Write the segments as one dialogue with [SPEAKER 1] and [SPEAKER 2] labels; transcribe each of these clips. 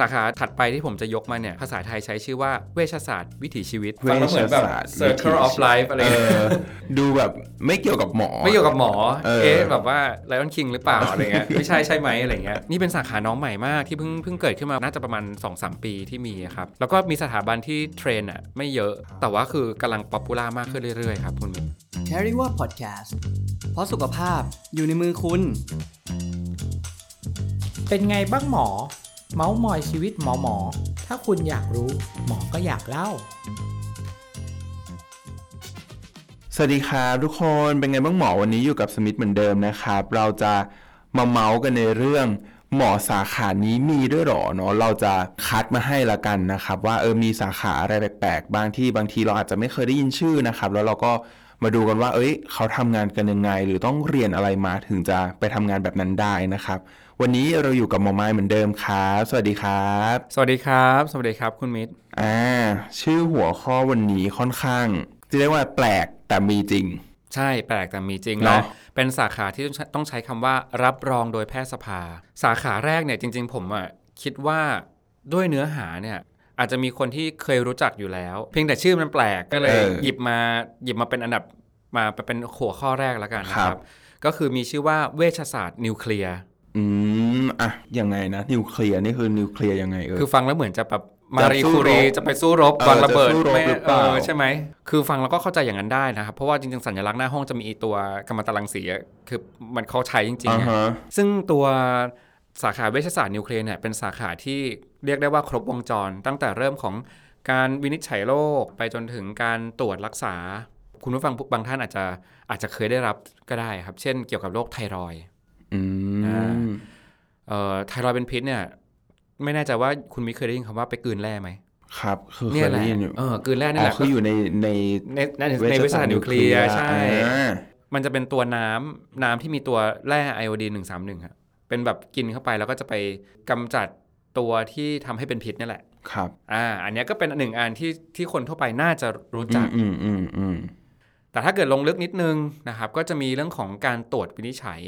[SPEAKER 1] สาขาถัดไปที่ผมจะยกมาเนี่ย ภาษาไทยใช้ชื่อว่าเวชศาสตร์วิถีชีวิต
[SPEAKER 2] เวชศาสตร์
[SPEAKER 1] ฟังแล้วเหมือนแบบ Circle of Life อะไร
[SPEAKER 2] เอ
[SPEAKER 1] เงี้ย
[SPEAKER 2] อดูแบบไม่เกี่ยวกับหมอ
[SPEAKER 1] ไม่เกี่ยวกับหมอ
[SPEAKER 2] เออ
[SPEAKER 1] เอ๊ะแบบว่า Lion King หรือเปล่าอะไรเงี้ยไม่ใช่ใช่ไหมอะไรเงี้ยนี่เป็นสาขาน้องใหม่มากที่เพิ่งเพิ่งเกิดขึ้นมาน่าจะประมาณ 2-3 ปีที่มีครับ แล้วก็มีสถาบันที่ train อะไม่เยอะ แต่ว่าคือกำลัง popular มากขึ้นเรื่อยๆครับคุณมิน
[SPEAKER 3] Cariva พอดแคสต์เพราะสุขภาพอยู่ในมือคุณ
[SPEAKER 4] เป็นไงบ้างหมอ เมาส์มอยชีวิตหมอหมอ ถ้าคุณอยากรู้หมอก็อยากเล่า
[SPEAKER 2] สวัสดีครับทุกคนเป็นไงบ้างหมอวันนี้อยู่กับสมิธเหมือนเดิมนะครับ เราจะมาเมาส์กันในเรื่อง หมอสาขานี้มีด้วยเหรอเนาะเราจะคัดมาให้ละกันนะครับ ว่าเออมีสาขาอะไรแปลกๆบางที่บางทีเราอาจจะไม่เคยได้ยินชื่อนะครับ แล้วเราก็มาดูกันว่า เอ้ย เขาทำงานกันยังไง หรือต้องเรียนอะไรมาถึงจะไปทำงานแบบนั้นได้นะครับ วันนี้เราอยู่กับหมอไม้เหมือนเดิมครับ สวัสดีครับ
[SPEAKER 1] สวัสดีครับ สวัสดีครับคุณมิตร
[SPEAKER 2] อ่า ชื่อหัวข้อวันนี้ค่อนข้างจะเรียกว่าแปลกแต่มีจริง
[SPEAKER 1] ใช่แปลกแต่มีจริง
[SPEAKER 2] เนอะ
[SPEAKER 1] และเป็นสาขาที่ต้องใช้คำว่ารับรองโดยแพทยสภา สาขาแรกเนี่ยจริง ๆ ผมอะคิดว่าด้วยเนื้อหาเนี่ยอาจจะมีคนที่เคยรู้จักอยู่แล้ว เพียงแต่ชื่อมันแปลกก็เลย
[SPEAKER 2] เออ
[SPEAKER 1] หยิบมาหยิบมาเป็นอันดับมาเป็นหัวข้อแรกแล้วกันนะค
[SPEAKER 2] ครั
[SPEAKER 1] รับบก็คือมีชื่อว่าเวชศาสตร์นิวเคลียร์
[SPEAKER 2] อืมอะยังไงนะนิวเคลียร์นี่คือนิวเคลียร์ยังไงเออ
[SPEAKER 1] คือฟังแล้วเหมือนจะแบบมา
[SPEAKER 2] จะ
[SPEAKER 1] รี
[SPEAKER 2] สู้
[SPEAKER 1] คูรี
[SPEAKER 2] รบ
[SPEAKER 1] จะไปสู้รบ
[SPEAKER 2] เออ
[SPEAKER 1] วางระเบิด
[SPEAKER 2] จะสู้รบ
[SPEAKER 1] ไม่
[SPEAKER 2] หรือเปล่า
[SPEAKER 1] เออใช่ไหม คือฟังแล้วก็เข้าใจอย่างนั้นได้นะครับ เพราะว่าจริงๆ สัญลักษณ์หน้าห้องจะมีไอ้ตัวกัมมันตรังสีอะคือมันเขาใช้จริง
[SPEAKER 2] อ่า
[SPEAKER 1] ๆอะ
[SPEAKER 2] ฮะ
[SPEAKER 1] ซึ่งตัวสาขาเวชศาสตร์นิวเคลียร์เนี่ยเป็นสาขาที่เรียกได้ว่าครบวงจร ตั้งแต่เริ่มของการวินิจฉัยโรคไปจนถึงการตรวจรักษา คุณผู้ฟังบางท่านอาจจะอาจจะเคยได้รับก็ได้ครับ เช่น เกี่ยวกับโรคไทรอยด์
[SPEAKER 2] อื
[SPEAKER 1] อ่า
[SPEAKER 2] ม
[SPEAKER 1] เอ่อ ไทรอยด์เป็นพิษเนี่ย ไม่แน่ใจว่าคุณมิเคยได้ยินคำว่าไปกลืนแร่ไหม
[SPEAKER 2] ครับ คือเค
[SPEAKER 1] เนี่ย
[SPEAKER 2] ย
[SPEAKER 1] แห
[SPEAKER 2] ได้
[SPEAKER 1] ละ
[SPEAKER 2] ยินอยู่
[SPEAKER 1] เออกลืนแร่นี่
[SPEAKER 2] อ๋
[SPEAKER 1] แห
[SPEAKER 2] อ
[SPEAKER 1] ละ
[SPEAKER 2] คืออยู่ในใน
[SPEAKER 1] ในในในเวชศาสตร์นิวเคลียร์ใช่
[SPEAKER 2] อ่า
[SPEAKER 1] มันจะเป็นตัวน้ำน้ำที่มีตัวแร่ไอโอดีนหนึ่งสามหนึ่งครับเป็นแบบกินเข้าไปแล้วก็จะไปกำจัดตัวที่ทำให้เป็นพิษนี่แหละ
[SPEAKER 2] ครับ
[SPEAKER 1] อ่า อันเนี้ยก็เป็นหนึ่งอันที่ที่คนทั่วไปน่าจะรู้จัก
[SPEAKER 2] อืมอืมอืม
[SPEAKER 1] แต่ถ้าเกิดลงลึกนิดนึงนะครับ ก็จะมีเรื่องของการตรวจวินิจฉัย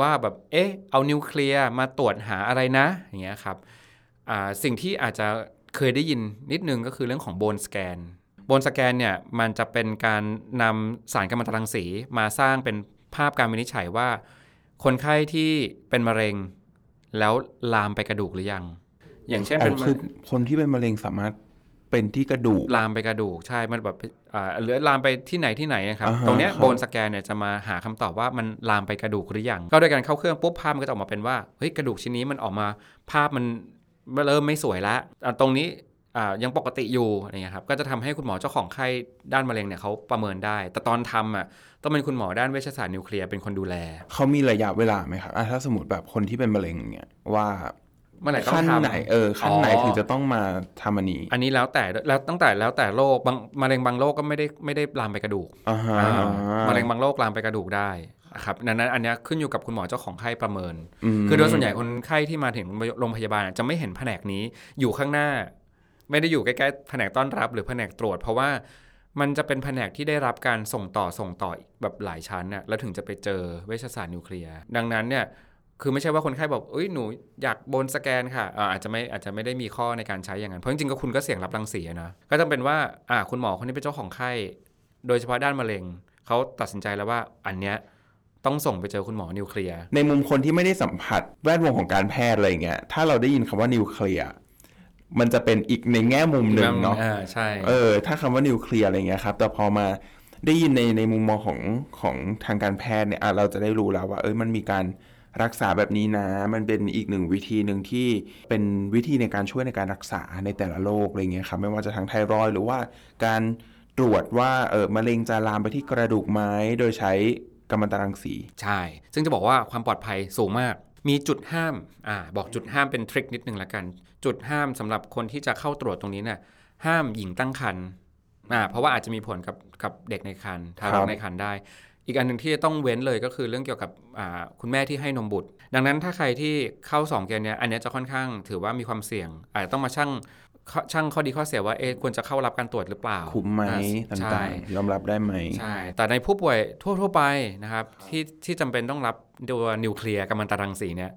[SPEAKER 1] ว่าแบบเอ๊ะเอานิวเคลียร์มาตรวจหาอะไรนะอย่างเงี้ยครับอ่าสิ่งที่อาจจะเคยได้ยินนิดนึงก็คือเรื่องของโบนสแกนโบนสแกนเนี่ยมันจะเป็นการนำสารกัมมันตรังสีมาสร้างเป็นภาพการวินิจฉัยว่า คนไข้ที่เป็นมะเร็ง แล้วลามไปกระดูกหรือยัง อย่างเช่น
[SPEAKER 2] อ๋
[SPEAKER 1] เป็น
[SPEAKER 2] อ
[SPEAKER 1] มะ
[SPEAKER 2] คือคนที่เป็นมะเร็งสามารถ เป็นที่กระดูก
[SPEAKER 1] ลามไปกระดูกใช่ มันแบบอ่าหรือลามไปที่ไหนที่ไหนนะครับ
[SPEAKER 2] อ่าฮะ
[SPEAKER 1] ตรงเนี้ย
[SPEAKER 2] ครับ
[SPEAKER 1] โบนสแกนเนี่ยจะมาหาคำตอบว่ามันลามไปกระดูกหรือยัง ก็โดยการเข้าเครื่องปุ๊บภาพมันก็จะออกมาเป็นว่า เฮ้ยกระดูกชิ้นนี้มันออกมาภาพมันเริ่มไม่สวยแล้วอะตรงนี้อ่ายังปกติอยู่อะไรเงี้ยครับก็จะทำให้คุณหมอเจ้าของไข้ด้านมะเร็งเนี่ยเขาประเมินได้ แต่ตอนทำอะต้องเป็นคุณหมอด้านเวชศาสตร์นิวเคลียร์เป็นคนดูแล
[SPEAKER 2] เขามีระยะเวลาไหมครับอะถ้าสมมติแบบคนที่เป็นมะเร็งเนี่ยว่า
[SPEAKER 1] เมื่อไหร่ต้อง
[SPEAKER 2] ขั้น
[SPEAKER 1] ทำ
[SPEAKER 2] ไหนเออขั้นไหน
[SPEAKER 1] อ๋อ
[SPEAKER 2] ถึงจะต้องมาทำอันนี้
[SPEAKER 1] อันนี้แล้วแต่แล้วตั้งแต่แล้วแต่โรคบางมะเร็งบางโรคก็ไม่ได้ไม่ได้ลามไปกระดูก
[SPEAKER 2] อ่าฮะ
[SPEAKER 1] อ่ามะเร็งบางโรคลามไปกระดูกได้นะครับดังนั้นอันเนี้ยขึ้นอยู่กับคุณหมอเจ้าของไข้ประเมิน
[SPEAKER 2] ม
[SPEAKER 1] คือโดยส่วนใหญ่คนไข้ที่มาถึงโรงพยาบาลจะไม่เห็นแผนกนี้อยู่ข้างหน้า ไม่ได้อยู่ใกล้ๆแผนกต้อนรับหรือแผนกตรวจ เพราะว่ามันจะเป็นแผนกที่ได้รับการส่งต่อส่งต่อแบบหลายชั้นน่ะแล้วถึงจะไปเจอเวชศาสตร์นิวเคลียร์ดังนั้นเนี่ย คือไม่ใช่ว่าคนไข้บอกเอ้ยหนูอยากโบนสแกนค่ะอ่าอาจจะไม่อาจจะไม่ได้มีข้อในการใช้อย่างนั้นเพราะจริงๆก็คุณก็เสี่ยงรับรังสีอะนะก็ต้องเป็นว่าอ่าคุณหมอคนที่เป็นเจ้าของไข้ โดยเฉพาะด้านมะเร็งเขาตัดสินใจแล้วว่าอันเนี้ยต้องส่งไปเจอคุณหมอนิวเคลียร์
[SPEAKER 2] ในมุมคนที่ไม่ได้สัมผัสแวดวงของการแพทย์อะไรเงี้ยถ้าเราได้ยินคำว่านิวเคลียร์มันจะเป็นอีกในแง่มุมหนึ่งเนาะ
[SPEAKER 1] อ่าใช่
[SPEAKER 2] เออถ้าคำว่านิวเคลียร์อะไรเงี้ยครับแต่พอมาได้ยินในในมุมมองของของทางการแพทย์เนี่ยอะเราจะได้รู้แล้วว่าเอ้ยมันมีการ รักษาแบบนี้นะ มันเป็นอีกหนึ่งวิธีหนึ่งที่เป็นวิธีในการช่วยในการรักษาในแต่ละโรคอะไรเงี้ยครับไม่ว่าจะทางไทรอยด์หรือว่าการตรวจว่าเออมะเร็งจะลามไปที่กระดูกไหมโดยใช้กัมมันตรังสี
[SPEAKER 1] ใช่ ซึ่งจะบอกว่าความปลอดภัยสูงมาก มีจุดห้าม อ่า บอกจุดห้ามเป็นทริคนิดนึงละกัน จุดห้ามสำหรับคนที่จะเข้าตรวจตรงนี้เนี่ย ห้ามหญิงตั้งครรภ์ อ่า เพราะว่าอาจจะมีผลกับกับเด็กในครรภ์ทาร
[SPEAKER 2] ครั
[SPEAKER 1] ก
[SPEAKER 2] บ
[SPEAKER 1] ในครรภ์ได้ อีกอันหนึ่งที่จะต้องเว้นเลยก็คือเรื่องเกี่ยวกับอ่าคุณแม่ที่ให้นมบุตร ดังนั้นถ้าใครที่เข้าสองเกณฑ์เนี้ยอันเนี้ยจะค่อนข้างถือว่ามีความเสี่ยง อาจจะต้องมาชั่งช่างข้อดีข้อเสียว่าเอ๊ะควรจะเข้ารับการตรวจหรือเปล่า
[SPEAKER 2] คุ้มไหม
[SPEAKER 1] อ่าใช่
[SPEAKER 2] ต่างๆยอมรับได้ไหม
[SPEAKER 1] ใช่แต่ในผู้ป่วยทั่ว ๆ ไปนะครับที่ที่จำเป็นต้องรับตัวนิวเคลียร์กัมมันตรังสีเนี่ย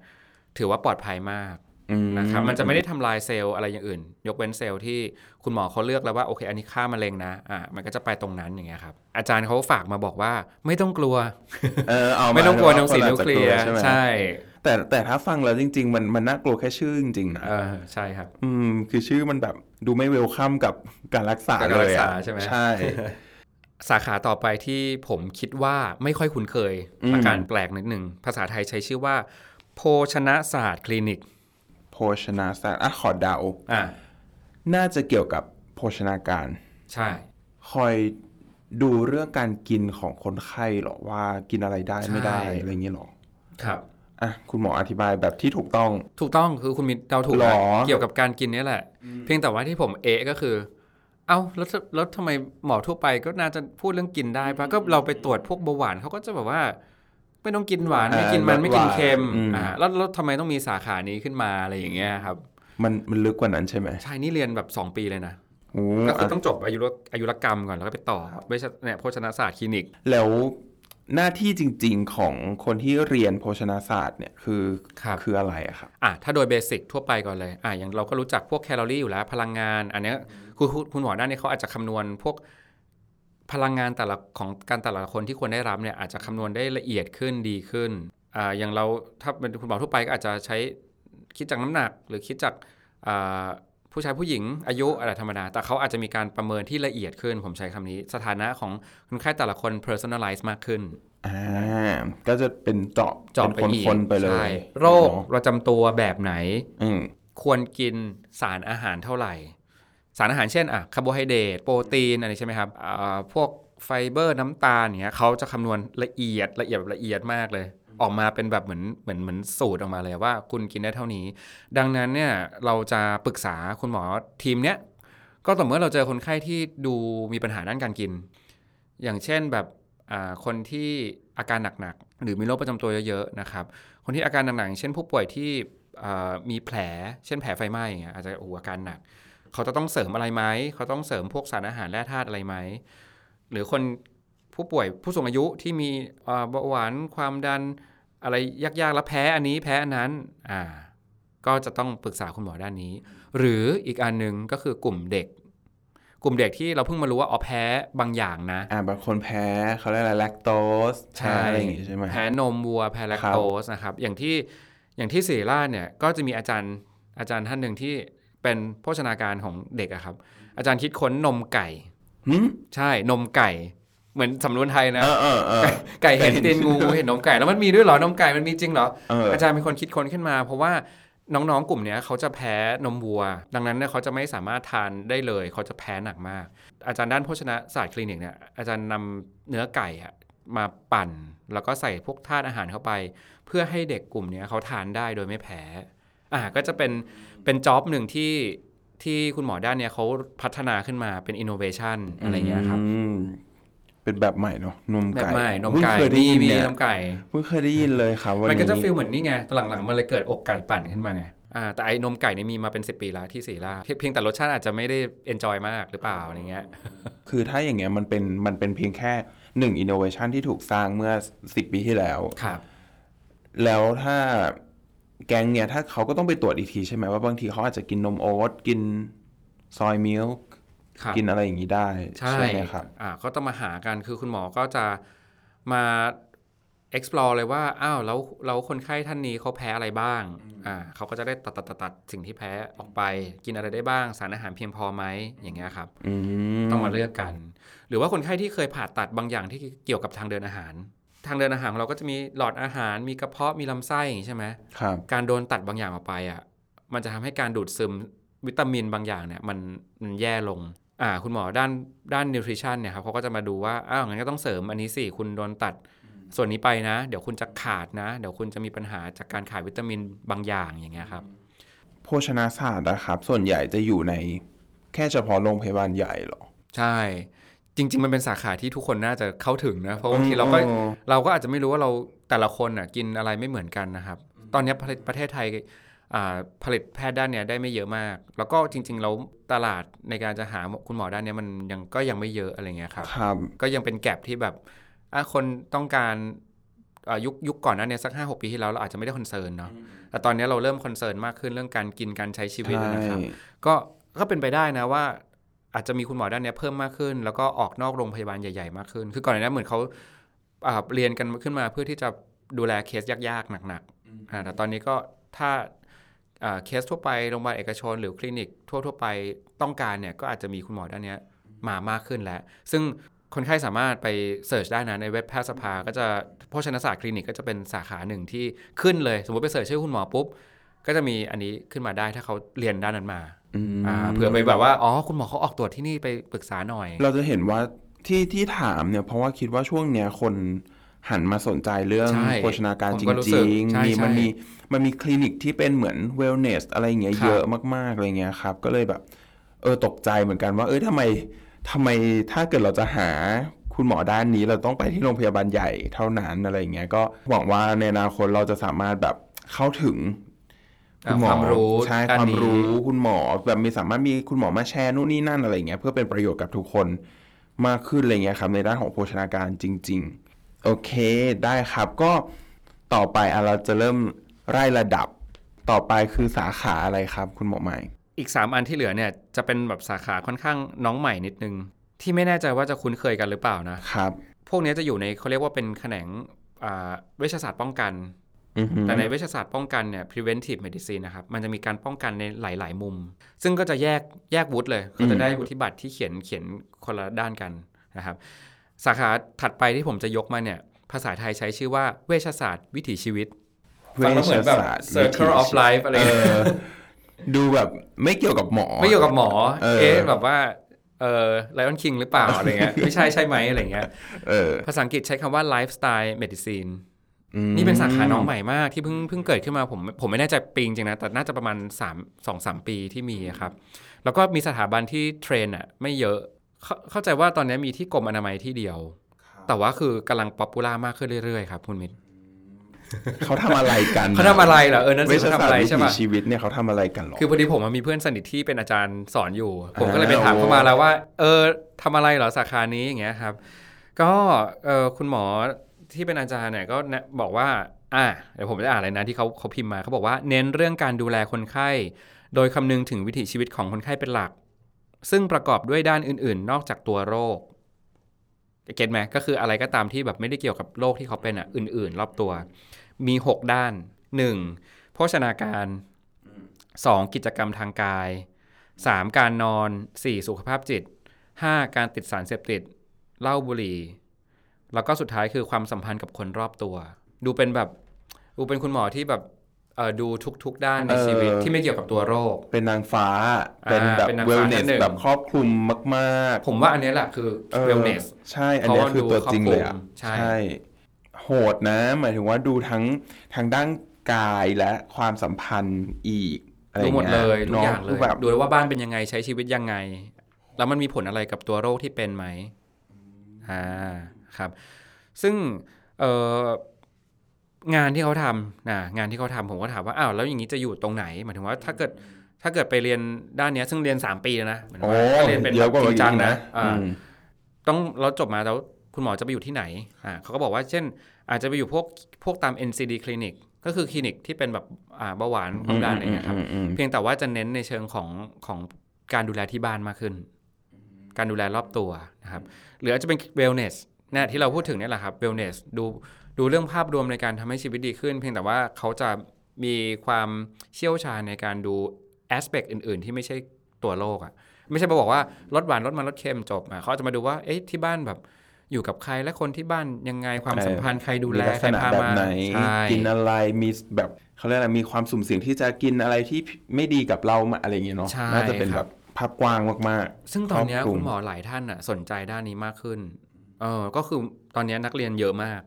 [SPEAKER 1] ถือว่าปลอดภัยมาก
[SPEAKER 2] อืม
[SPEAKER 1] นะครับมันจะไม่ได้ทำลายเซลล์อะไรอย่างอื่น ยกเว้นเซลล์ที่คุณหมอเขาเลือกแล้วว่าโอเค อันนี้ฆ่ามะเร็งนะอ่ามันก็จะไปตรงนั้นอย่างเงี้ยครับอาจารย์เขาฝากมาบอกว่าไม่ต้องกลัว
[SPEAKER 2] เออเอา
[SPEAKER 1] ไม่ต้องกลัวน้องสีานิวเคลียร์
[SPEAKER 2] ใช่ไหม
[SPEAKER 1] ใช่
[SPEAKER 2] แต่แต่ถ้าฟังแล้วจริง ๆ มันมันน่ากลัวแค่ชื่อจริงๆนะ
[SPEAKER 1] เออใช่ครับ
[SPEAKER 2] อืมคือชื่อมันแบบดูไม่เวลคัมกับการรักษา
[SPEAKER 1] กับการ
[SPEAKER 2] เล
[SPEAKER 1] รั
[SPEAKER 2] ย
[SPEAKER 1] กษา
[SPEAKER 2] อะ
[SPEAKER 1] ใช่ไหม
[SPEAKER 2] ใช่
[SPEAKER 1] สาขาต่อไปที่ผมคิดว่าไม่ค่อยคุ้นเคย
[SPEAKER 2] อืม
[SPEAKER 1] อาการแปลกนิดหนึ่งภาษาไทยใช้ชื่อว่า โภชนะศาสตร์คลินิก
[SPEAKER 2] โภชนาศาสตร์อะขอเดา
[SPEAKER 1] อ่า
[SPEAKER 2] น่าจะเกี่ยวกับโภชนาการ
[SPEAKER 1] ใช่
[SPEAKER 2] คอยดูเรื่องการกินของคนไข้เหรอว่ากินอะไรได้ไม่ได้อะไรอย่างเงี้ยเหรอ
[SPEAKER 1] ครับ
[SPEAKER 2] อะคุณหมออธิบายแบบที่ถูกต้อง
[SPEAKER 1] ถูกต้องคือคุณมิตรเดาถูก
[SPEAKER 2] หรอ
[SPEAKER 1] นะเกี่ยวกับการกินเนี่ยแหละ เพียงแต่ว่าที่ผมเอะก็คือ เอ้าแล้วแล้วทำไมหมอทั่วไปก็น่าจะพูดเรื่องกินได้ปะก็เราไปตรวจพวกเบาหวานเขาก็จะแบบว่า ไม่ต้องกินหวานไม่กินมันไม่กินเค็มอ่าแล้วแล้วทำไมต้องมีสาขานี้ขึ้นมาอะไรอย่างเงี้ยครับ
[SPEAKER 2] มันมันลึกกว่านั้นใช่ไหม
[SPEAKER 1] ใช่นี่เรียนแบบ 2 ปีเลยนะ
[SPEAKER 2] โอ้
[SPEAKER 1] ก็คือ
[SPEAKER 2] อะ
[SPEAKER 1] ต้องจบอายุรอายุรกรรมก่อนแล้วก็ไปต่อเวชเนี่ยโภชนาศาสตร์คลินิก
[SPEAKER 2] แล้วหน้าที่จริง ๆของคนที่เรียนโภชนาศาสตร์เนี่ยคือ
[SPEAKER 1] ครับ
[SPEAKER 2] คืออะไรอะครับ
[SPEAKER 1] อะถ้าโดยเบสิกทั่วไปก่อนเลยอะอย่างเราก็รู้จักพวกแคลอรี่อยู่แล้วพลังงาน อันเนี้ยคุณคุณคุณหมอด้านนี้เขาอาจจะคำนวณพวก พลังงานแต่ละของการแต่ละคนที่ควรได้รับเนี่ยอาจจะคำนวณได้ละเอียดขึ้นดีขึ้นอ่าอย่างเราถ้าเป็นคุณหมอทั่วไปก็อาจจะใช้คิดจากน้ำหนัก หรือคิดจากอ่าผู้ชายผู้หญิงอายุอะไรธรรมดา แต่เขาอาจจะมีการประเมินที่ละเอียดขึ้น ผมใช้คำนี้ สถานะของคนไข้แต่ละคน personalize มากขึ้น
[SPEAKER 2] อ่าก็จะเป็นเจาะ
[SPEAKER 1] เจาะไป
[SPEAKER 2] เป็น
[SPEAKER 1] อีก
[SPEAKER 2] คนๆไปเลย
[SPEAKER 1] ใช่โรคประจำตัวแบบไหน
[SPEAKER 2] อืม
[SPEAKER 1] ควรกินสารอาหารเท่าไหร่ สารอาหารเช่นอะคาร์โบไฮเดรตโปรตีนอะไรใช่ไหมครับพวกไฟเบอร์น้ำตาลเนี้ยเขาจะคำนวณละเอียดละเอียดแบบละเอียดมากเลย ออกมาเป็นแบบเหมือนเหมือนเหมือนสูตรออกมาเลยว่าคุณกินได้เท่านี้ ดังนั้นเนี่ยเราจะปรึกษาคุณหมอทีมเนี้ยก็ต่อเมื่อเราเจอคนไข้ที่ดูมีปัญหาด้านการกิน อย่างเช่นแบบคนที่อาการหนักๆ หรือมีโรคประจำตัวเยอะๆนะครับ คนที่อาการหนักๆอย่างเช่นผู้ป่วยที่มีแผล เช่นแผลไฟไหม้อย่างเงี้ยอาจจะออาการหนัก เขาจะต้องเสริมอะไรไหม เขาต้องเสริมพวกสารอาหารแร่ธาตุอะไรไหม หรือคนผู้ป่วยผู้สูงอายุที่มีเอ่อเบาหวานความดันอะไรยากๆแล้วแพ้อันนี้แพ้อันนั้นอ่าก็จะต้องปรึกษาคุณหมอด้านนี้ หรืออีกอันหนึ่งก็คือกลุ่มเด็ก กลุ่มเด็กที่เราเพิ่งมารู้ว่าอ๋อแพ้บางอย่างนะ
[SPEAKER 2] อ่าบางคนแพ้เขาเรียกอะไรแลคโตสแพ้อะไรอย่างงี้ใช่ไหม
[SPEAKER 1] แพ้นมวัวแพ้แลคโตสนะครับ อย่างที่อย่างที่ศิริราชเนี่ยก็จะมีอาจารย์อาจารย์ท่านหนึ่งที่ เป็นโภชนาการของเด็กอะครับ อาจารย์คิดค้นนมไก่
[SPEAKER 2] หืม
[SPEAKER 1] ใช่นมไก่ เหมือนสำนวนไทยนะ
[SPEAKER 2] เออเออเออ
[SPEAKER 1] ไก่เห็นตีนงูงูเห็นนมไก่แล้วมันมีด้วยเหรอนมไก่มันมีจริงเหรอ
[SPEAKER 2] เออ
[SPEAKER 1] อาจารย์เป็นคนคิดค้นขึ้นมา เพราะว่าน้องๆ กลุ่มเนี้ยเขาจะแพ้นมวัว ดังนั้นเนี่ยเขาจะไม่สามารถทานได้เลย เขาจะแพ้หนักมาก อาจารย์ด้านโภชนาศาสตร์คลินิกเนี่ยอาจารย์นำเนื้อไก่อะมาปั่น แล้วก็ใส่พวกธาตุอาหารเข้าไป เพื่อให้เด็กกลุ่มเนี้ยเขาทานได้โดยไม่แพ้อ่าก็จะเป็น เป็น job หนึ่งที่ที่คุณหมอด้านเนี้ยเขาพัฒนาขึ้นมาเป็นอินโนเวชันอะไรเงี้ยครับ
[SPEAKER 2] อืมเป็นแบบใหม่เนาะนม
[SPEAKER 1] แบบ
[SPEAKER 2] ไก่
[SPEAKER 1] ใหม่นม
[SPEAKER 2] เพิ่ง
[SPEAKER 1] ไก่
[SPEAKER 2] เคยได้
[SPEAKER 1] มี
[SPEAKER 2] ยิน
[SPEAKER 1] มี
[SPEAKER 2] เนี่ย
[SPEAKER 1] นมไก่
[SPEAKER 2] เพิ่งเคยได้ยินเลยครับวัน
[SPEAKER 1] มัน
[SPEAKER 2] นี้
[SPEAKER 1] ก็จะ feel เหมือนนี่ไงตอนหลังๆมันเลยเกิดอกไก่ปั่นขึ้นมาไงอ่าแต่ไอ้นมไก่เนี่ยมีมาเป็น 10 ปีแล้วที่ศิริราชเพียงเพียงแต่รสชาติอาจจะไม่ได้ enjoy มากหรือเปล่าอะไรเงี้ย
[SPEAKER 2] คือถ้าอย่างเงี้ยมันเป็นมันเป็นเพียงแค่หนึ่งอินโนเวชันที่ถูกสร้างเมื่อสิบปีที่แล้ว
[SPEAKER 1] ครับ
[SPEAKER 2] แล้วถ้า แก๊งเนี่ยถ้าเขาก็ต้องไปตรวจอีกทีใช่ไหมว่าบางทีเขาอาจจะกินนมโอ๊ตกิน soy milk ค
[SPEAKER 1] รับ
[SPEAKER 2] กินอะไรอย่างนี้ได้
[SPEAKER 1] ใช่
[SPEAKER 2] ไหมครับ
[SPEAKER 1] อ่าก็ต้องมาหากันคือคุณหมอก็จะมา explore เลยว่าอ้าวแล้วแล้วคนไข้ท่านนี้เขาแพ้อะไรบ้างอ่าเขาก็จะได้ตัดตัดตัดตัดสิ่งที่แพ้ออกไป กินอะไรได้บ้าง สารอาหารเพียงพอไหมอย่างเงี้ยครับ
[SPEAKER 2] อืม
[SPEAKER 1] ต้องมาเลือกกัน หรือว่าคนไข้ที่เคยผ่าตัดบางอย่างที่เกี่ยวกับทางเดินอาหาร ทางเดินอาหารของเราก็จะมีหลอดอาหารมีกระเพาะมีลำไส้อย่างนี้ใช่ไหม
[SPEAKER 2] ครับ
[SPEAKER 1] การโดนตัดบางอย่างออกไปอะมันจะทำให้การดูดซึมวิตามินบางอย่างเนี่ยมันมันแย่ลงอ่าคุณหมอด้านด้านนิวทริชั่นเนี่ยครับเขาก็จะมาดูว่าอ้าวงั้นก็ต้องเสริมอันนี้สิคุณโดนตัดส่วนนี้ไปนะ เดี๋ยวคุณจะขาดนะ เดี๋ยวคุณจะมีปัญหาจากการขาดวิตามินบางอย่างอย่างเงี้ยครับ
[SPEAKER 2] โภชนาศาสตร์นะครับ ส่วนใหญ่จะอยู่ในแค่เฉพาะโรงพยาบาลใหญ่เหรอ
[SPEAKER 1] ใช่ จริง ๆ มันเป็นสาขาที่ทุกคนน่าจะเข้าถึงนะ เพราะบางทีเราก็
[SPEAKER 2] อืม
[SPEAKER 1] เราก็อาจจะไม่รู้ว่าเราแต่ละคนอะกินอะไรไม่เหมือนกันนะครับ ตอนนี้ประเทศประเทศไทยอ่าผลิตแพทย์ด้านเนี้ยได้ไม่เยอะมาก แล้วก็จริงๆเราตลาดในการจะหาคุณหมอด้านเนี้ยมันยังก็ยังไม่เยอะอะไรเงี้ยครับ
[SPEAKER 2] ครับ
[SPEAKER 1] ก็ยังเป็น gap ที่แบบอะคนต้องการอ่ายุคยุคก่อนหนั้นเนี่ยสักห้าหกปีที่แล้วเราอาจจะไม่ได้ concern เนาะแต่ตอนนี้เราเริ่ม concern มากขึ้นเรื่องการกินการใช้ชีวิตนะครับ
[SPEAKER 2] ใช่
[SPEAKER 1] ก็ก็เป็นไปได้นะว่า อาจจะมีคุณหมอด้านเนี้ยเพิ่มมากขึ้น แล้วก็ออกนอกโรงพยาบาลใหญ่ๆมากขึ้น คือก่อนหน้านี้เหมือนเขาอ่าเรียนกันขึ้นมาเพื่อที่จะดูแลเคสยากๆหนักๆอ่าแต่ตอนนี้ก็ถ้าอ่าเคสทั่วไปโรงพยาบาลเอกชน หรือคลินิกทั่วๆไปต้องการเนี่ยก็อาจจะมีคุณหมอด้านเนี้ยมามากขึ้นแล้ว ซึ่งคนไข้สามารถไป search ได้นะในเว็บแพทยสภา ก็จะโภชนาศาสตร์คลินิกก็จะเป็นสาขาหนึ่งที่ขึ้นเลย สมมติไป search ชื่อคุณหมอปุ๊บ ก็จะมีอันนี้ขึ้นมาได้ถ้าเขาเรียนด้านนั้นมา
[SPEAKER 2] อืม
[SPEAKER 1] อ่า เผื่อไปแบบว่าอ๋อคุณหมอเขาออกตรวจที่นี่ไปปรึกษาหน่อย
[SPEAKER 2] เราจะเห็นว่าที่ที่ถามเนี่ยเพราะว่าคิดว่าช่วงเนี้ยคนหันมาสนใจเรื่อง
[SPEAKER 1] ใช่
[SPEAKER 2] โภชนาการ
[SPEAKER 1] ผม
[SPEAKER 2] จ
[SPEAKER 1] ก็รู้สึ
[SPEAKER 2] ริ
[SPEAKER 1] ก
[SPEAKER 2] ง
[SPEAKER 1] ใช่
[SPEAKER 2] ๆมี
[SPEAKER 1] ใช่
[SPEAKER 2] มันมีมันมีคลินิกที่เป็นเหมือนเวลเนสอะไรอย่างเงี้ย
[SPEAKER 1] ครับ
[SPEAKER 2] เยอะมากๆอะไรเงี้ยครับ ก็เลยแบบ เออตกใจเหมือนกันว่า เออทำไมทำไมถ้าเกิดเราจะหาคุณหมอด้านนี้เราต้องไปที่โรงพยาบาลใหญ่เท่านั้นอะไรอย่างเงี้ยก็หวังว่าในอนาคตเราจะสามารถแบบเข้าถึง
[SPEAKER 1] อ่าความรู้
[SPEAKER 2] ใช่
[SPEAKER 1] ด้าน
[SPEAKER 2] ความ
[SPEAKER 1] นี้
[SPEAKER 2] รู้คุณหมอแบบมีสามารถมีคุณหมอมาแชร์นู่นนี่นั่นอะไรอย่างเงี้ยเพื่อเป็นประโยชน์กับทุกคนมากขึ้นอะไรเงี้ยครับในด้านของโภชนาการจริง ๆ โอเคได้ครับก็ต่อไปอะเราจะเริ่มไล่ระดับ ต่อไปคือสาขาอะไรครับ คุณหมอใหม่
[SPEAKER 1] อีก 3 อันที่เหลือเนี่ยจะเป็นแบบสาขาค่อนข้างน้องใหม่นิดนึง ที่ไม่แน่ใจว่าจะคุ้นเคยกันหรือเปล่านะ
[SPEAKER 2] ครับ
[SPEAKER 1] พวกเนี้ยจะอยู่ในเขาเรียกว่าเป็นแขนงอ่าเวชศาสตร์ป้องกัน
[SPEAKER 2] อือหือ
[SPEAKER 1] แต่ในเวชศาสตร์ป้องกันเนี่ย preventive medicine นะครับ มันจะมีการป้องกันในหลาย ๆ มุม ซึ่งก็จะแยกแยกวุฒิเลยเขาจะได้วุฒิบัตรที่เขียนเขียนคนละด้านกันนะครับ สาขาถัดไปที่ผมจะยกมาเนี่ย ภาษาไทยใช้ชื่อว่าเวชศาสตร์วิถีชีวิตฟังแล้วเหมือนแบบ circle of life อะไร
[SPEAKER 2] เอ
[SPEAKER 1] เงี้ย
[SPEAKER 2] อดูแบบไม่เกี่ยวกับหมอ
[SPEAKER 1] ไม่เกี่ยวกับหมอ
[SPEAKER 2] เออ
[SPEAKER 1] เอ๊ะแบบว่าเออไลออนคิงหรือเปล่าอะไรเงี้ยไม่ใช่ใช่ไหมอะไรเงี้ย
[SPEAKER 2] เออ
[SPEAKER 1] ภาษาอังกฤษใช้คำว่า lifestyle medicine
[SPEAKER 2] อืม
[SPEAKER 1] นี่เป็นสาขาน้องใหม่มากที่เพิ่งเพิ่งเกิดขึ้นมาผมผมไม่แน่ใจปีจริงๆนะแต่น่าจะประมาณ3 2 3ปีที่มีอะครับ แล้วก็มีสถาบันที่ train อะไม่เยอะเข้าเข้าใจว่าตอนนี้มีที่กรมอนามัยที่เดียว แต่ว่าคือกำลัง popular มากขึ้นเรื่อยๆครับคุณมิตร
[SPEAKER 2] เขาทำอะไรกัน
[SPEAKER 1] เขาทำอะไรเหรอเออนั่น
[SPEAKER 2] เว
[SPEAKER 1] สิ
[SPEAKER 2] ช
[SPEAKER 1] เขา
[SPEAKER 2] ศา
[SPEAKER 1] ทำ
[SPEAKER 2] สต
[SPEAKER 1] อะไร
[SPEAKER 2] ร์วิ
[SPEAKER 1] ใช่
[SPEAKER 2] ถี
[SPEAKER 1] ปะ
[SPEAKER 2] ชีวิตเนี่ยเขาทำอะไรกันหรอ
[SPEAKER 1] คือพอดีผมมีเพื่อนสนิทที่เป็นอาจารย์สอนอยู่ ผมก็เลย
[SPEAKER 2] อ่า
[SPEAKER 1] ไปถามเขา
[SPEAKER 2] โอ้
[SPEAKER 1] มาแล้วว่า เออทำอะไรเหรอสาขานี้อย่างเงี้ยครับ ก็เออคุณหมอ ที่เป็นอาจารย์เนี่ยก็แนะบอกว่า อะเดี๋ยวผมจะอ่านเลยนะที่เขาเขาพิมพ์มาเขาบอกว่าเน้นเรื่องการดูแลคนไข้ โดยคำนึงถึงวิถีชีวิตของคนไข้เป็นหลัก ซึ่งประกอบด้วยด้านอื่น ๆ นอกจากตัวโรคเก็ตไหมก็คืออะไรก็ตามที่แบบไม่ได้เกี่ยวกับโรคที่เขาเป็นอะอื่น ๆ รอบตัว มี 6 ด้าน 1. โภชนาการ 2. กิจกรรมทางกาย 3. การนอน 4. สุขภาพจิต 5. การติดสารเสพติดเหล้าบุหรี่ แล้วก็สุดท้ายคือความสัมพันธ์กับคนรอบตัว ดูเป็นแบบดูเป็นคุณหมอที่แบบเออดูทุก ๆ ด้านในชีวิตที่ไม่เกี่ยวกับตัวโรค
[SPEAKER 2] เป็นนางฟ้า
[SPEAKER 1] อ่า
[SPEAKER 2] เป็นแบบ
[SPEAKER 1] เป็นนาง
[SPEAKER 2] เว
[SPEAKER 1] ฟ้า
[SPEAKER 2] ลเน
[SPEAKER 1] ท่า
[SPEAKER 2] ส
[SPEAKER 1] นหนึ่ง
[SPEAKER 2] แบบครอบคลุมมาก
[SPEAKER 1] ผมว่าอันเนี้ยแหละคือ
[SPEAKER 2] ๆออ
[SPEAKER 1] wellness
[SPEAKER 2] ใช่อันเนี้ยคือตัวจริงเลยอะ
[SPEAKER 1] เพราะว่าดูครอบคลุมใช่
[SPEAKER 2] โหดนะ หมายถึงว่าดูทั้งทางด้านกายและความสัมพันธ์อีกอะไร
[SPEAKER 1] ดูหมด
[SPEAKER 2] งี้
[SPEAKER 1] เลยทุก
[SPEAKER 2] นะ
[SPEAKER 1] อย่างเล
[SPEAKER 2] คื
[SPEAKER 1] ย
[SPEAKER 2] แบบ
[SPEAKER 1] ดูว่าบ้านเป็นยังไงใช้ชีวิตยังไง แล้วมันมีผลอะไรกับตัวโรคที่เป็นไหมอ่า ครับ ซึ่งเอ่องานที่เขาทำนะงานที่เขาทำผมก็ถามว่าอ้าวแล้วอย่างนี้จะอยู่ตรงไหนหมายถึงว่าถ้าเกิดถ้าเกิดไปเรียนด้านเนี้ยซึ่งเรียน 3 ปีแล้วนะหมายถึง
[SPEAKER 2] โอ้
[SPEAKER 1] ว่าถ้าเรียนเป็น
[SPEAKER 2] เย
[SPEAKER 1] แบ
[SPEAKER 2] อะ
[SPEAKER 1] บ
[SPEAKER 2] กว่า
[SPEAKER 1] จริงจัง
[SPEAKER 2] อีก
[SPEAKER 1] นะอ่า
[SPEAKER 2] อืม
[SPEAKER 1] ต้องแล้วจบมาแล้วคุณหมอจะไปอยู่ที่ไหนอ่าเขาก็บอกว่าเช่น อาจจะไปอยู่พวกพวกตาม NCD คลินิกก็คือคลินิกที่เป็นแบบอ่าเบาหวานความดันอะไรอย่างเงี้ยครับ
[SPEAKER 2] อืมอืมอืม
[SPEAKER 1] เพียงแต่ว่าจะเน้นในเชิงของของการดูแลที่บ้านมากขึ้น การดูแลรอบตัวนะครับหรืออาจจะเป็น wellness เนี่ ยที่เราพูดถึงเนี่ยแหละครับ wellness ดูดูเรื่องภาพรวมในการทำให้ชีวิตดีขึ้น เพียงแต่ว่าเขาจะมีความเชี่ยวชาญในการดู aspect อื่น ๆ ที่ไม่ใช่ตัวโรคอะไม่ใช่มาบอกว่าลดหวานลดมันลดเค็มจบอะเขาจะมาดูว่าเอ๊ะที่บ้านแบบอยู่กับใครและคนที่บ้านยังไงความสัมพันธ์ใครดูแล
[SPEAKER 2] มีลัก
[SPEAKER 1] ใค
[SPEAKER 2] ษ
[SPEAKER 1] ร
[SPEAKER 2] ณะ
[SPEAKER 1] พา
[SPEAKER 2] แบบ
[SPEAKER 1] มา
[SPEAKER 2] ไหน
[SPEAKER 1] ใช่
[SPEAKER 2] กินอะไรมีแบบเขาเรียกอะไรมีความสุ่มเสี่ยงที่จะกินอะไรที่ไม่ดีกับเรามาอะไรอย่างเงี้ยเนาะ
[SPEAKER 1] ใช่
[SPEAKER 2] น่าจะเป็น
[SPEAKER 1] ค
[SPEAKER 2] แบ
[SPEAKER 1] รั
[SPEAKER 2] บบภาพกว้างมาก
[SPEAKER 1] ซึ่งตอนเนี้ย
[SPEAKER 2] ครอบคลุม
[SPEAKER 1] คุณหมอหลายท่านอะสนใจด้านนี้มากขึ้น เออก็คือตอนเนี้ยนักเรียนเยอะมาก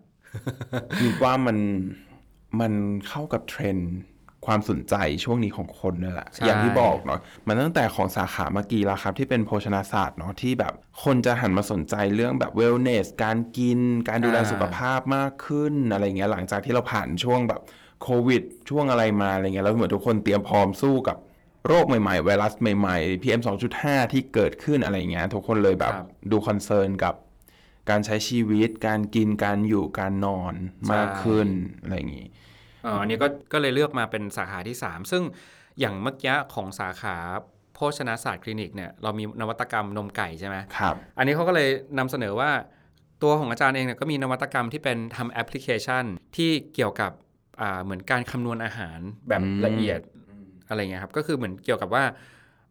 [SPEAKER 2] ๆมีว่ามันมันเข้ากับเทรนด์ความสนใจช่วงนี้ของคนนั่นแหละ
[SPEAKER 1] ใช่
[SPEAKER 2] อย่างที่บอกเนาะมันตั้งแต่ของสาขาเมื่อกี้แล้วครับ ที่เป็นโภชนาศาสตร์เนาะที่แบบคนจะหันมาสนใจเรื่องแบบเวลเนส การกิน การดูแลสุขภาพมากขึ้นอะไรเงี้ยหลังจากที่เราผ่านช่วงแบบโควิด ช่วงอะไรมาอะไรเงี้ยแล้วเหมือนทุกคนเตรียมพร้อมสู้กับโรคใหม่ๆ ไวรัสใหม่ๆ PM 2.5 ที่เกิดขึ้นอะไรเงี้ยทุกคนเลยแบบ
[SPEAKER 1] ครับ
[SPEAKER 2] ดูคอนเซิร์นกับ การใช้ชีวิต การกินการอยู่การนอนมากขึ้นอะไรอย่างนี้
[SPEAKER 1] อ๋ออันนี้ก็ก็เลยเลือกมาเป็นสาขาที่ 3 ซึ่งอย่างเมื่อกี้ของสาขาโภชนาศาสตร์คลินิกเนี่ยเรามีนวัตกรรมนมไก่ใช่ไหม
[SPEAKER 2] ครับ
[SPEAKER 1] อันนี้เขาก็เลยนำเสนอว่าตัวของอาจารย์เองเนี่ยก็มีนวัตกรรมที่เป็นทำแอปพลิเคชันที่เกี่ยวกับอ่าเหมือนการคำนวณอาหารแบบ
[SPEAKER 2] อืม
[SPEAKER 1] ละเอียดอะไรเงี้ยครับก็คือเหมือนเกี่ยวกับว่า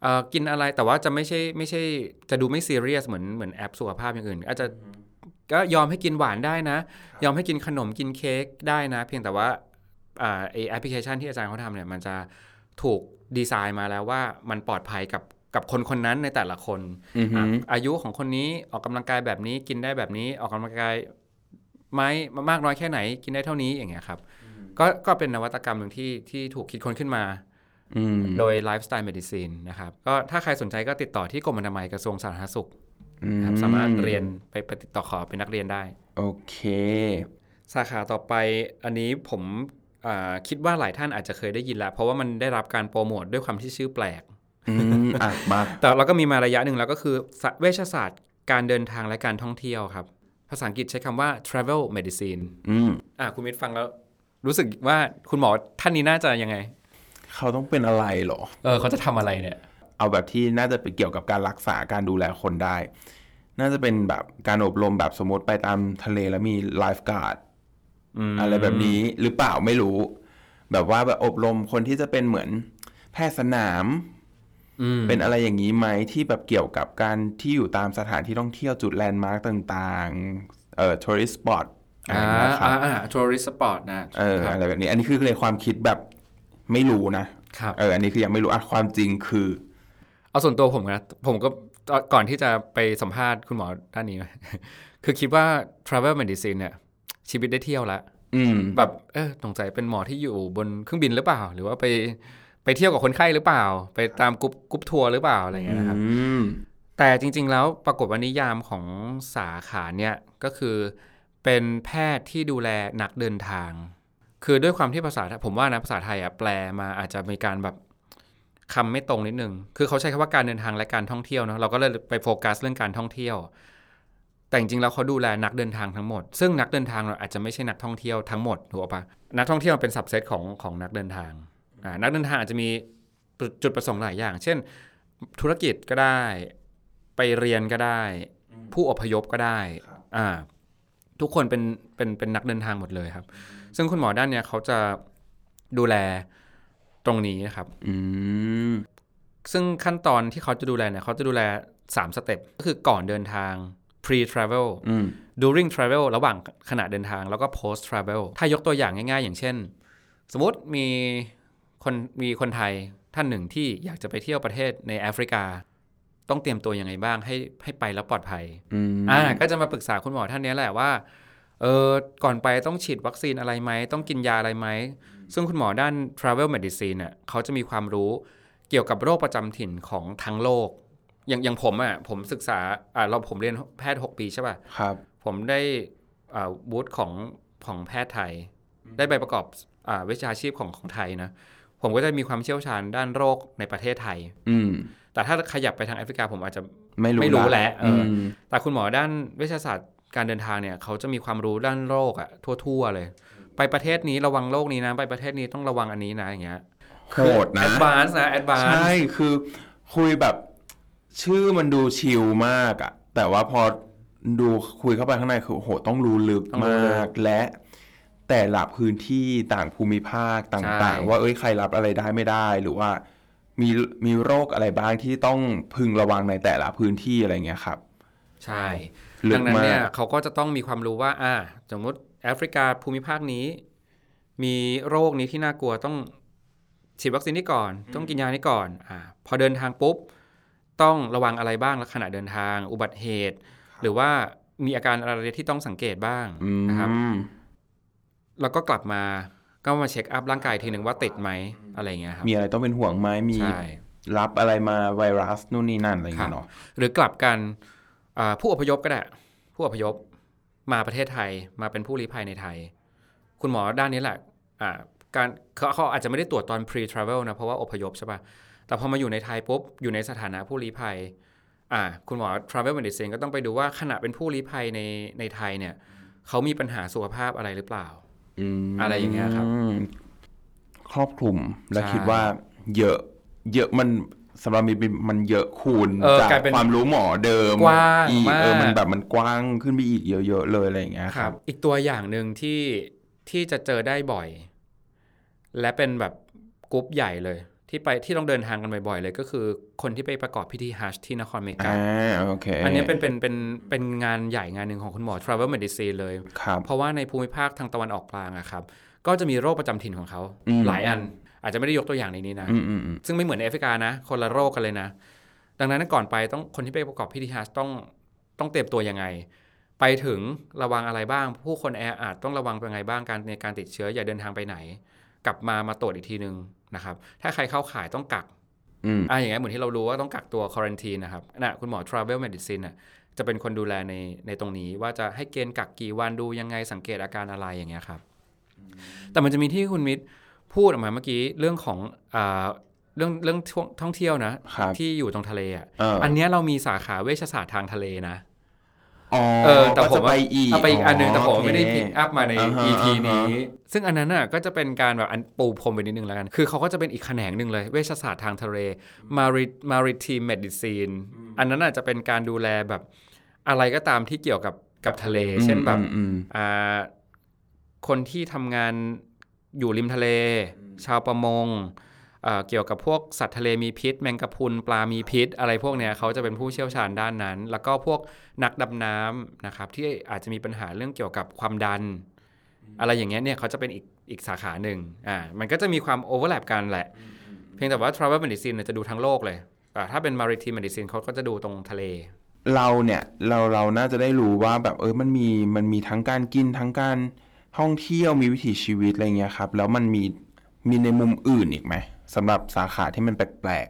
[SPEAKER 1] เอ่อกินอะไรแต่ว่าจะไม่ใช่ไม่ใช่จะดูไม่ซีเรียสเหมือนเหมือนแอปสุขภาพอย่างอื่น อาจจะ ก็ยอมให้กินหวานได้นะ ยอมให้กินขนมกินเค้กได้นะ เพียงแต่ว่าอ่าไอแอปพลิเคชันที่อาจารย์เขาทำเนี่ยมันจะถูกดีไซน์มาแล้วว่ามันปลอดภัยกับกับคนคนนั้นในแต่ละคน
[SPEAKER 2] อือหือ
[SPEAKER 1] อะอายุของคนนี้ออกกำลังกายแบบนี้กินได้แบบนี้ออกกำลังกายไหมมากน้อยแค่ไหนกินได้เท่านี้อย่างเงี้ยครับ ก็ก็เป็นนวัตกรรมหนึ่งที่ที่ถูกคิดค้นขึ้นมา
[SPEAKER 2] อืม
[SPEAKER 1] โดย Lifestyle Medicine นะครับ ก็ถ้าใครสนใจก็ติดต่อที่กรมอนามัยกระทรวงสาธารณสุขนะครับ สามารถเรียนไปไปติดต่อขอเป็นนักเรียนได้
[SPEAKER 2] โอเค
[SPEAKER 1] สาขาต่อไปอันนี้ผมอ่าคิดว่าหลายท่านอาจจะเคยได้ยินแล้ว เพราะว่ามันได้รับการโปรโมทด้วยความที่ชื่อแปลก
[SPEAKER 2] อืมอะมา
[SPEAKER 1] แต่เราก็มีมาระยะหนึ่งแล้วก็คือเวชศาสตร์การเดินทางและการท่องเที่ยวครับ ภาษาอังกฤษใช้คำว่า travel medicine
[SPEAKER 2] อืม
[SPEAKER 1] อะคุณมิตรฟังแล้วรู้สึกว่าคุณหมอท่านนี้น่าจะยังไง
[SPEAKER 2] เขาต้องเป็นอะไรเหรอ
[SPEAKER 1] เออเขาจะทำอะไรเนี่ย
[SPEAKER 2] เอาแบบที่น่าจะไปเกี่ยวกับการรักษาการดูแลคนได้ น่าจะเป็นแบบการอบรมแบบสมมติไปตามทะเลแล้วมี
[SPEAKER 1] lifeguard
[SPEAKER 2] อะไรแบบนี้หรือเปล่าไม่รู้ แบบว่าแบบอบรมคนที่จะเป็นเหมือนแพทย์สนาม
[SPEAKER 1] อืม
[SPEAKER 2] เป็นอะไรอย่างนี้ไหมที่แบบเกี่ยวกับการที่อยู่ตามสถานที่ท่องเที่ยวจุด landmark ต่างๆ เอ่อ tourist spot อะไร
[SPEAKER 1] อ่า
[SPEAKER 2] นะครับ
[SPEAKER 1] อ่าอ่า tourist spot นะ
[SPEAKER 2] เออ
[SPEAKER 1] ครับ
[SPEAKER 2] อะไรแบบนี้ อันนี้คือเลยความคิดแบบไม่รู้นะครับเออ อันนี้คือยังไม่รู้อะความจริงคือ
[SPEAKER 1] เอาส่วนตัวผมนะผมก็ก่อนที่จะไปสัมภาษณ์คุณหมอด้านนี้คือคิดว่า travel medicine เนี่ย ชีวิตได้เที่ยวแล้ว
[SPEAKER 2] อืม
[SPEAKER 1] แบบเออสงสัยเป็นหมอที่อยู่บนเครื่องบินหรือเปล่า หรือว่าไปไปเที่ยวกับคนไข้หรือเปล่า ไปตามกรุ๊ปกรุ๊ปทัวร์หรือเปล่าอะไรอย่างเงี้ยนะครับ
[SPEAKER 2] อืม
[SPEAKER 1] แต่จริง ๆ แล้วปรากฏว่านิยามของสาขาเนี่ยก็คือเป็นแพทย์ที่ดูแลนักเดินทาง คือด้วยความที่ภาษาผมว่านะภาษาไทยอะแปลมาอาจจะมีการแบบ คำไม่ตรงนิดนึง คือเขาใช้คำว่าการเดินทางและการท่องเที่ยวเนาะ เราก็เลยไปโฟกัสเรื่องการท่องเที่ยว แต่จริงๆแล้วเขาดูแลนักเดินทางทั้งหมด ซึ่งนักเดินทางเราอาจจะไม่ใช่นักท่องเที่ยวทั้งหมดถูกปะนักท่องเที่ยวเป็นสับเซตของของนักเดินทางอ่านักเดินทางอาจจะมีจุดประสงค์หลายอย่าง เช่น ธุรกิจก็ได้ ไปเรียนก็ได้ ผู้อพยพก็ได้ อ่า ทุกคนเป็นเป็นเป็นนักเดินทางหมดเลยครับ ซึ่งคุณหมอด้านเนี้ยเขาจะดูแล ตรงนี้นะครับ
[SPEAKER 2] อืม
[SPEAKER 1] ซึ่งขั้นตอนที่เขาจะดูแลเนี่ยเขาจะดูแล3สเต็ปก็คือก่อนเดินทาง pre travel
[SPEAKER 2] อืม
[SPEAKER 1] during travel ระหว่างขณะเดินทางแล้วก็ post travel ถ้ายกตัวอย่างง่าย ๆ อย่างเช่น สมมติมีคนมีคนไทยท่านหนึ่งที่อยากจะไปเที่ยวประเทศในแอฟริกา ต้องเตรียมตัวยังไงบ้างให้ให้ไปแล้วปลอดภัย
[SPEAKER 2] อืม
[SPEAKER 1] อ่าก็จะมาปรึกษาคุณหมอท่านนี้แหละว่า เออก่อนไปต้องฉีดวัคซีนอะไรไหม ต้องกินยาอะไรไหม ซึ่งคุณหมอด้าน travel medicine เนี่ยเขาจะมีความรู้เกี่ยวกับโรคประจำถิ่นของทั้งโลก อย่างอย่างผมอะผมศึกษาอ่าเราผมเรียนแพทย์ 6 ปีใช่ป่ะ
[SPEAKER 2] ครับ
[SPEAKER 1] ผมได้อ่าบูธของของแพทย์ไทย ได้ใบประกอบอ่าวิชาชีพของของไทยนะผมก็จะมีความเชี่ยวชาญด้านโรคในประเทศไทย
[SPEAKER 2] อืม
[SPEAKER 1] แต่ถ้าขยับไปทางแอฟริกาผมอาจจะ
[SPEAKER 2] ไม่รู้
[SPEAKER 1] ไม่รู้
[SPEAKER 2] ละ
[SPEAKER 1] แหละเอออื
[SPEAKER 2] ม
[SPEAKER 1] แต่คุณหมอด้านเวชศาสตร์ การเดินทางเนี่ยเขาจะมีความรู้ด้านโรคอะทั่วๆเลย ไปประเทศนี้ระวังโรคนี้นะ ไปประเทศนี้ต้องระวังอันนี้นะอย่างเงี้ย
[SPEAKER 2] โหดนะ
[SPEAKER 1] advance นะ advance
[SPEAKER 2] ใช่คือคุยแบบชื่อมันดูชิลมากอะแต่ว่าพอดูคุยเข้าไปข้างในคือโอ้โหต้องรู้ลึกมากและแต่ละพื้นที่ต่างภูมิภาคต่างๆ ว่าเอ้ยใครรับอะไรได้ไม่ได้หรือว่ามีมีโรคอะไรบ้างที่ต้องพึงระวังในแต่ละพื้นที่อะไรเงี้ยครับ
[SPEAKER 1] ใช่
[SPEAKER 2] ลึ
[SPEAKER 1] ดั
[SPEAKER 2] ก
[SPEAKER 1] งนั้น
[SPEAKER 2] มา
[SPEAKER 1] เนี่ย
[SPEAKER 2] ก
[SPEAKER 1] เขาก็จะต้องมีความรู้ว่า อ่า สมมติแอฟริกาภูมิภาคนี้ มีโรคนี้ที่น่ากลัวต้องฉีดวัคซีนนี้ก่อน ต้องกินยานี้ก่อนอ่าพอเดินทางปุ๊บ ต้องระวังอะไรบ้างขณะเดินทาง อุบัติเหตุ หรือว่ามีอาการอะไรที่ต้องสังเกตบ้าง
[SPEAKER 2] อื
[SPEAKER 1] นะครับ
[SPEAKER 2] ม
[SPEAKER 1] แล้วก็กลับมาก็มาเช็คอัพร่างกายทีหนึ่งว่าติดไหมอะไรเงี้ยครับ
[SPEAKER 2] มีอะไรต้องเป็นห่วงไหมมี
[SPEAKER 1] ใช่
[SPEAKER 2] รับอะไรมาไวรัสนู่นนี่นั่นอะไร
[SPEAKER 1] ครั
[SPEAKER 2] เงี้
[SPEAKER 1] บ
[SPEAKER 2] ยเนาะ
[SPEAKER 1] หรือกลับกันอ่า ผู้อพยพก็ได้ ผู้อพยพมาประเทศไทยมาเป็นผู้ลี้ภัยในไทย คุณหมอด้านนี้แหละอ่าการเขาเขาอาจจะไม่ได้ตรวจตอน pre travel นะเพราะว่าอพยพใช่ปะ่ะแต่พอมาอยู่ในไทยปุ๊บอยู่ในสถานะผู้ลี้ภัยอ่าคุณหมอ travel medicine ก็ต้องไปดูว่าขณะเป็นผู้ลี้ภัยในในไทยเนี่ยเขามีปัญหาสุขภาพอะไรหรือเปล่า
[SPEAKER 2] ม
[SPEAKER 1] อะไรอย่างเงี้ยครับ
[SPEAKER 2] ครอบคลุมและ
[SPEAKER 1] ใช่
[SPEAKER 2] คิดว่าเยอะ เยอะมัน สำหรับมีเป็นมันเยอะคูณ
[SPEAKER 1] เออ
[SPEAKER 2] จาก
[SPEAKER 1] กลายเป็น
[SPEAKER 2] ความรู้หมอเดิม
[SPEAKER 1] กว้าง
[SPEAKER 2] อีก
[SPEAKER 1] มาก
[SPEAKER 2] เออมันแบบมันกว้างขึ้นไปอีกเยอะๆเลยอะไรอย่างเงี้ย
[SPEAKER 1] ค
[SPEAKER 2] ค
[SPEAKER 1] รั
[SPEAKER 2] รับ บ
[SPEAKER 1] อีกตัวอย่างหนึ่งที่ที่จะเจอได้บ่อย และเป็นแบบกรุ๊ปใหญ่เลย ที่ไปที่ต้องเดินทางกันบ่อยๆเลย ก็คือคนที่ไปประกอบพิธีฮัจญ์ที่นครเมกา
[SPEAKER 2] อ่าโอเค
[SPEAKER 1] อันนี้เป็นเป็นเป็นเป็นงานใหญ่งานหนึ่งของคุณหมอ travel medicine เลย
[SPEAKER 2] ครับ
[SPEAKER 1] เพราะว่าในภูมิภาคทางตะวันออกกลางอะครับ ก็จะมีโรคประจำถิ่นของเขา
[SPEAKER 2] อืม
[SPEAKER 1] หลายอัน อาจจะไม่ได้ยกตัวอย่างในนี้นะ
[SPEAKER 2] อืมอืมอืม
[SPEAKER 1] ซึ่งไม่เหมือนในแอฟริกานะ คนละโรคกันเลยนะ ดังนั้นก่อนไปต้องคนที่ไปประกอบพิธีฮัจญ์ต้องต้องเตรียมตัวยังไง ไปถึงระวังอะไรบ้าง ผู้คนแออัดต้องระวังเป็นไงบ้างการในการติดเชื้ออย่าเดินทางไปไหน กลับมามาตรวจอีกทีนึงนะครับ ถ้าใครเข้าข่ายต้องกัก
[SPEAKER 2] อืม
[SPEAKER 1] อ่าอย่างเงี้ยเหมือนที่เรารู้ว่าต้องกักตัวคว r นตีนะครับนะคุณหมอ travel medicine น่ะจะเป็นคนดูแลในในตรงนี้ ว่าจะให้เกณฑ์กักกี่วันดูยังไงสังเกตอาการอะไรอย่างเงี้ยครับ แต่มันจะมีที่คุณมิตร พูดออกมาเมื่อกี้เรื่องของอ่าเรื่องเรื่องท่องท่องเที่ยวนะ
[SPEAKER 2] ครับ
[SPEAKER 1] ที่อยู่ตรงทะเลอะ
[SPEAKER 2] เอออั
[SPEAKER 1] อันเนี้ยเรามีสาขาเวชศาสตร์ทางทะเลนะ
[SPEAKER 2] อ๋อ
[SPEAKER 1] เออแต่
[SPEAKER 2] ก็
[SPEAKER 1] ผม
[SPEAKER 2] จะไปอีก
[SPEAKER 1] เอาไปอีกอันหนึ่งแต่ผม
[SPEAKER 2] โเค
[SPEAKER 1] ไม่ได้พิกอัพมาใน
[SPEAKER 2] อ่าฮะ
[SPEAKER 1] EP
[SPEAKER 2] อ่าฮะ
[SPEAKER 1] นี้ ซึ่งอันนั้นน่ะก็จะเป็นการแบบอันปูพรมไปนิดนึงแล้วกัน คือเขาก็จะเป็นอีกแขนงหนึ่งเลย เวชศาสตร์ทางทะเล Mari- maritime medicine อันนั้นน่ะจะเป็นการดูแลแบบอะไรก็ตามที่เกี่ยวกับกับทะเล เช่นแบบ
[SPEAKER 2] อืมอืม
[SPEAKER 1] อ่าคนที่ทำงาน อยู่ริมทะเล ชาวประมงเกี่ยวกับพวกสัตว์ทะเลมีพิษ แมงกะพรุนปลามีพิษ อะไรพวกเนี้ยเขาจะเป็นผู้เชี่ยวชาญด้านนั้น แล้วก็พวกนักดำน้ำนะครับที่อาจจะมีปัญหาเรื่องเกี่ยวกับความดัน อะไรอย่างเงี้ยเนี่ยเขาจะเป็นอีกอีกสาขาหนึ่งอ่ามันก็จะมีความโอเวอร์แลปกันแหละ เพียงแต่ว่า travel medicine เนี่ยจะดูทั้งโลกเลยถ้าเป็น maritime medicine เขาก็จะดูตรงทะเล
[SPEAKER 2] เราเนี่ยเราเราน่าจะได้รู้ว่าแบบเออมันมีมันมีทั้งการกินทั้งการ ท่องเที่ยวมีวิถีชีวิตอะไรเงี้ยครับ แล้วมันมีมีในมุมอื่นอีกไหมสำหรับสาขาที่มันแปลก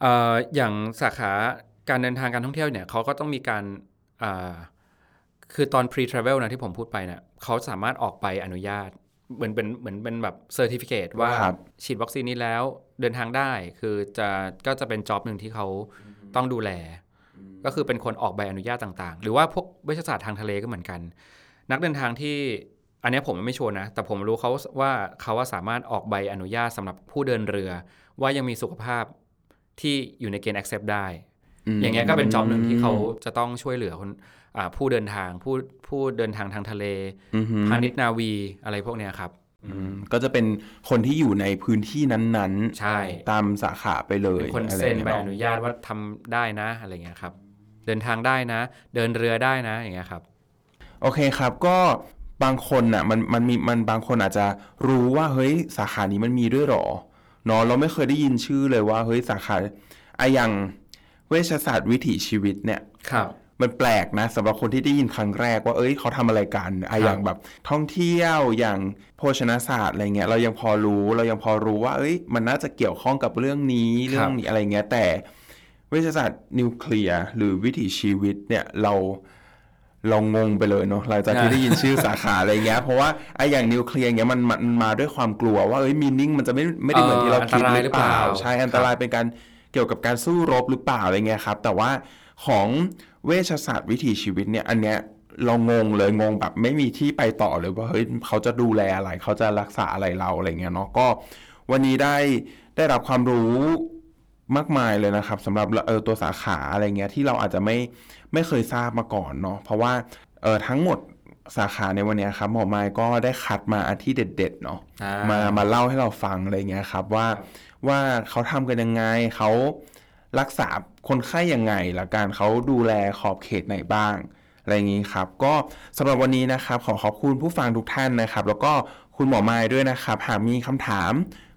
[SPEAKER 1] เอ่ออย่างสาขาการเดินทางการท่องเที่ยวเนี่ยเขาก็ต้องมีการอ่าคือตอน pre travel นะที่ผมพูดไปเนี่ยเขาสามารถออกใบอนุญาตเหมือนเป็นเหมือนเป็นแบบ certificate ว่า
[SPEAKER 2] ครับ
[SPEAKER 1] ฉีดวัคซีนนี้แล้วเดินทางได้ คือจะก็จะเป็นจ็อบหนึ่งที่เขาต้องดูแล ก็คือเป็นคนออกใบอนุญาตต่างๆ หรือว่าพวกเวชศาสตร์ทางทะเลก็เหมือนกัน นักเดินทางที่ อันเนี้ยผมไม่ชัวร์นะ แต่ผมรู้เขาว่าเขาว่าสามารถออกใบอนุญาตสำหรับผู้เดินเรือ ว่ายังมีสุขภาพที่อยู่ในเกณฑ์ accept ได้
[SPEAKER 2] ๆ
[SPEAKER 1] อย่างเงี้ยก็เป็นจ็อบหนึ่งที่เขาจะต้องช่วยเหลือคนอ่าผู้เดินทางผู้ผู้เดินทางทางทะเล
[SPEAKER 2] อือฮึ
[SPEAKER 1] พาณิชย์นาวีอะไรพวกเนี้ยครับ
[SPEAKER 2] อืมก็จะเป็นคนที่อยู่ในพื้นที่นั้นๆ
[SPEAKER 1] ใช่
[SPEAKER 2] ตามสาขาไปเลย
[SPEAKER 1] เป็นคน
[SPEAKER 2] อะไร
[SPEAKER 1] เซ็น
[SPEAKER 2] งี้ย
[SPEAKER 1] ใบ
[SPEAKER 2] เาะ
[SPEAKER 1] อนุญาตว่าทำได้นะอะไรเงี้ยครับ เดินทางได้นะ เดินเรือได้นะอย่างเงี้ยครับ
[SPEAKER 2] โอเคครับ ก็ บางคนน่ะมันมันมีมันบางคนอาจจะรู้ว่าเฮ้ยสาขานี้มันมีด้วยเหรอเนาะเราไม่เคยได้ยินชื่อเลยว่าเฮ้ยสาขาอะอย่างเวชศาสตร์วิถีชีวิตเนี่ย
[SPEAKER 1] ครับ
[SPEAKER 2] มันแปลกนะสำหรับคนที่ได้ยินครั้งแรกว่าเอ้ยเขาทำอะไรกันอะ
[SPEAKER 1] ครับ
[SPEAKER 2] อย่างแบบ ท่องเที่ยวอย่างโภชนาศาสตร์อะไรเงี้ยเรายังพอรู้เรายังพอรู้ว่า เอ้ย มันน่าจะเกี่ยวข้องกับเรื่องนี้เรื่องนี้อะไรเงี้ยแต่เวชศาสตร์นิวเคลียร์หรือวิถีชีวิตเนี่ยเรา เรางงไปเลยเนาะหลังจากที่ได้ยินชื่อสาขาอะไรเงี้ยเพราะว่าไอ้อย่างนิวเคลียร์เงี้ยมันมันมาด้วยความกลัวว่าเอ้ยมีนิ่งมันจะไม่ไม่ได้เหมือนที่เราคิด
[SPEAKER 1] เอ่ออันตราย
[SPEAKER 2] หรือเปล่า
[SPEAKER 1] หรือเปล่า
[SPEAKER 2] ใช่อันตรายเป็นการเกี่ยวกับการสู้รบหรือเปล่าอะไรเงี้ยครับ แต่ว่าของเวชศาสตร์วิถีชีวิตเนี่ยอันเนี้ยเรางงเลยงงแบบไม่มีที่ไปต่อเลยว่าเฮ้ยเขาจะดูแลอะไร เขาจะรักษาอะไรเราอะไรเงี้ยเนาะก็วันนี้ได้ได้รับความรู้ มากมายเลยนะครับสำหรับเออตัวสาขาอะไรเงี้ยที่เราอาจจะไม่ไม่เคยทราบมาก่อนเนาะเพราะว่าเออทั้งหมดสาขาในวันเนี้ยครับหมอไม้ก็ได้คัดมาอันที่เด็ด ๆ เนาะ
[SPEAKER 1] อ่าม
[SPEAKER 2] มามาเล่าให้เราฟังอะไรเงี้ยครับว่าว่าเขาทำกันยังไงเขารักษาคนไข้ยังไงละกันเขาดูแลขอบเขตไหนบ้าง อะไรอย่างนี้ครับ ก็สำหรับวันนี้นะครับ ขอขอบคุณผู้ฟังทุกท่านนะครับ แล้วก็คุณหมอไม้ด้วยนะครับ หากมีคำถาม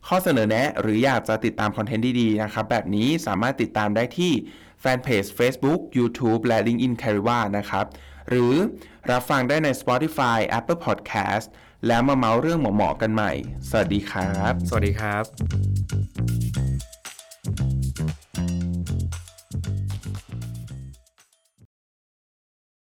[SPEAKER 2] ข้อเสนอแนะ หรืออยากจะติดตามคอนเทนต์ดีๆนะครับ แบบนี้สามารถติดตามได้ที่แฟนเพจ Facebook YouTube และ LinkedIn c a r i w a นะครับ หรือรับฟังได้ใน Spotify Apple Podcast แล้วมาเมาเรื่องหมอๆกันใหม่ สวัสดีครับ
[SPEAKER 1] สวัสดีครับ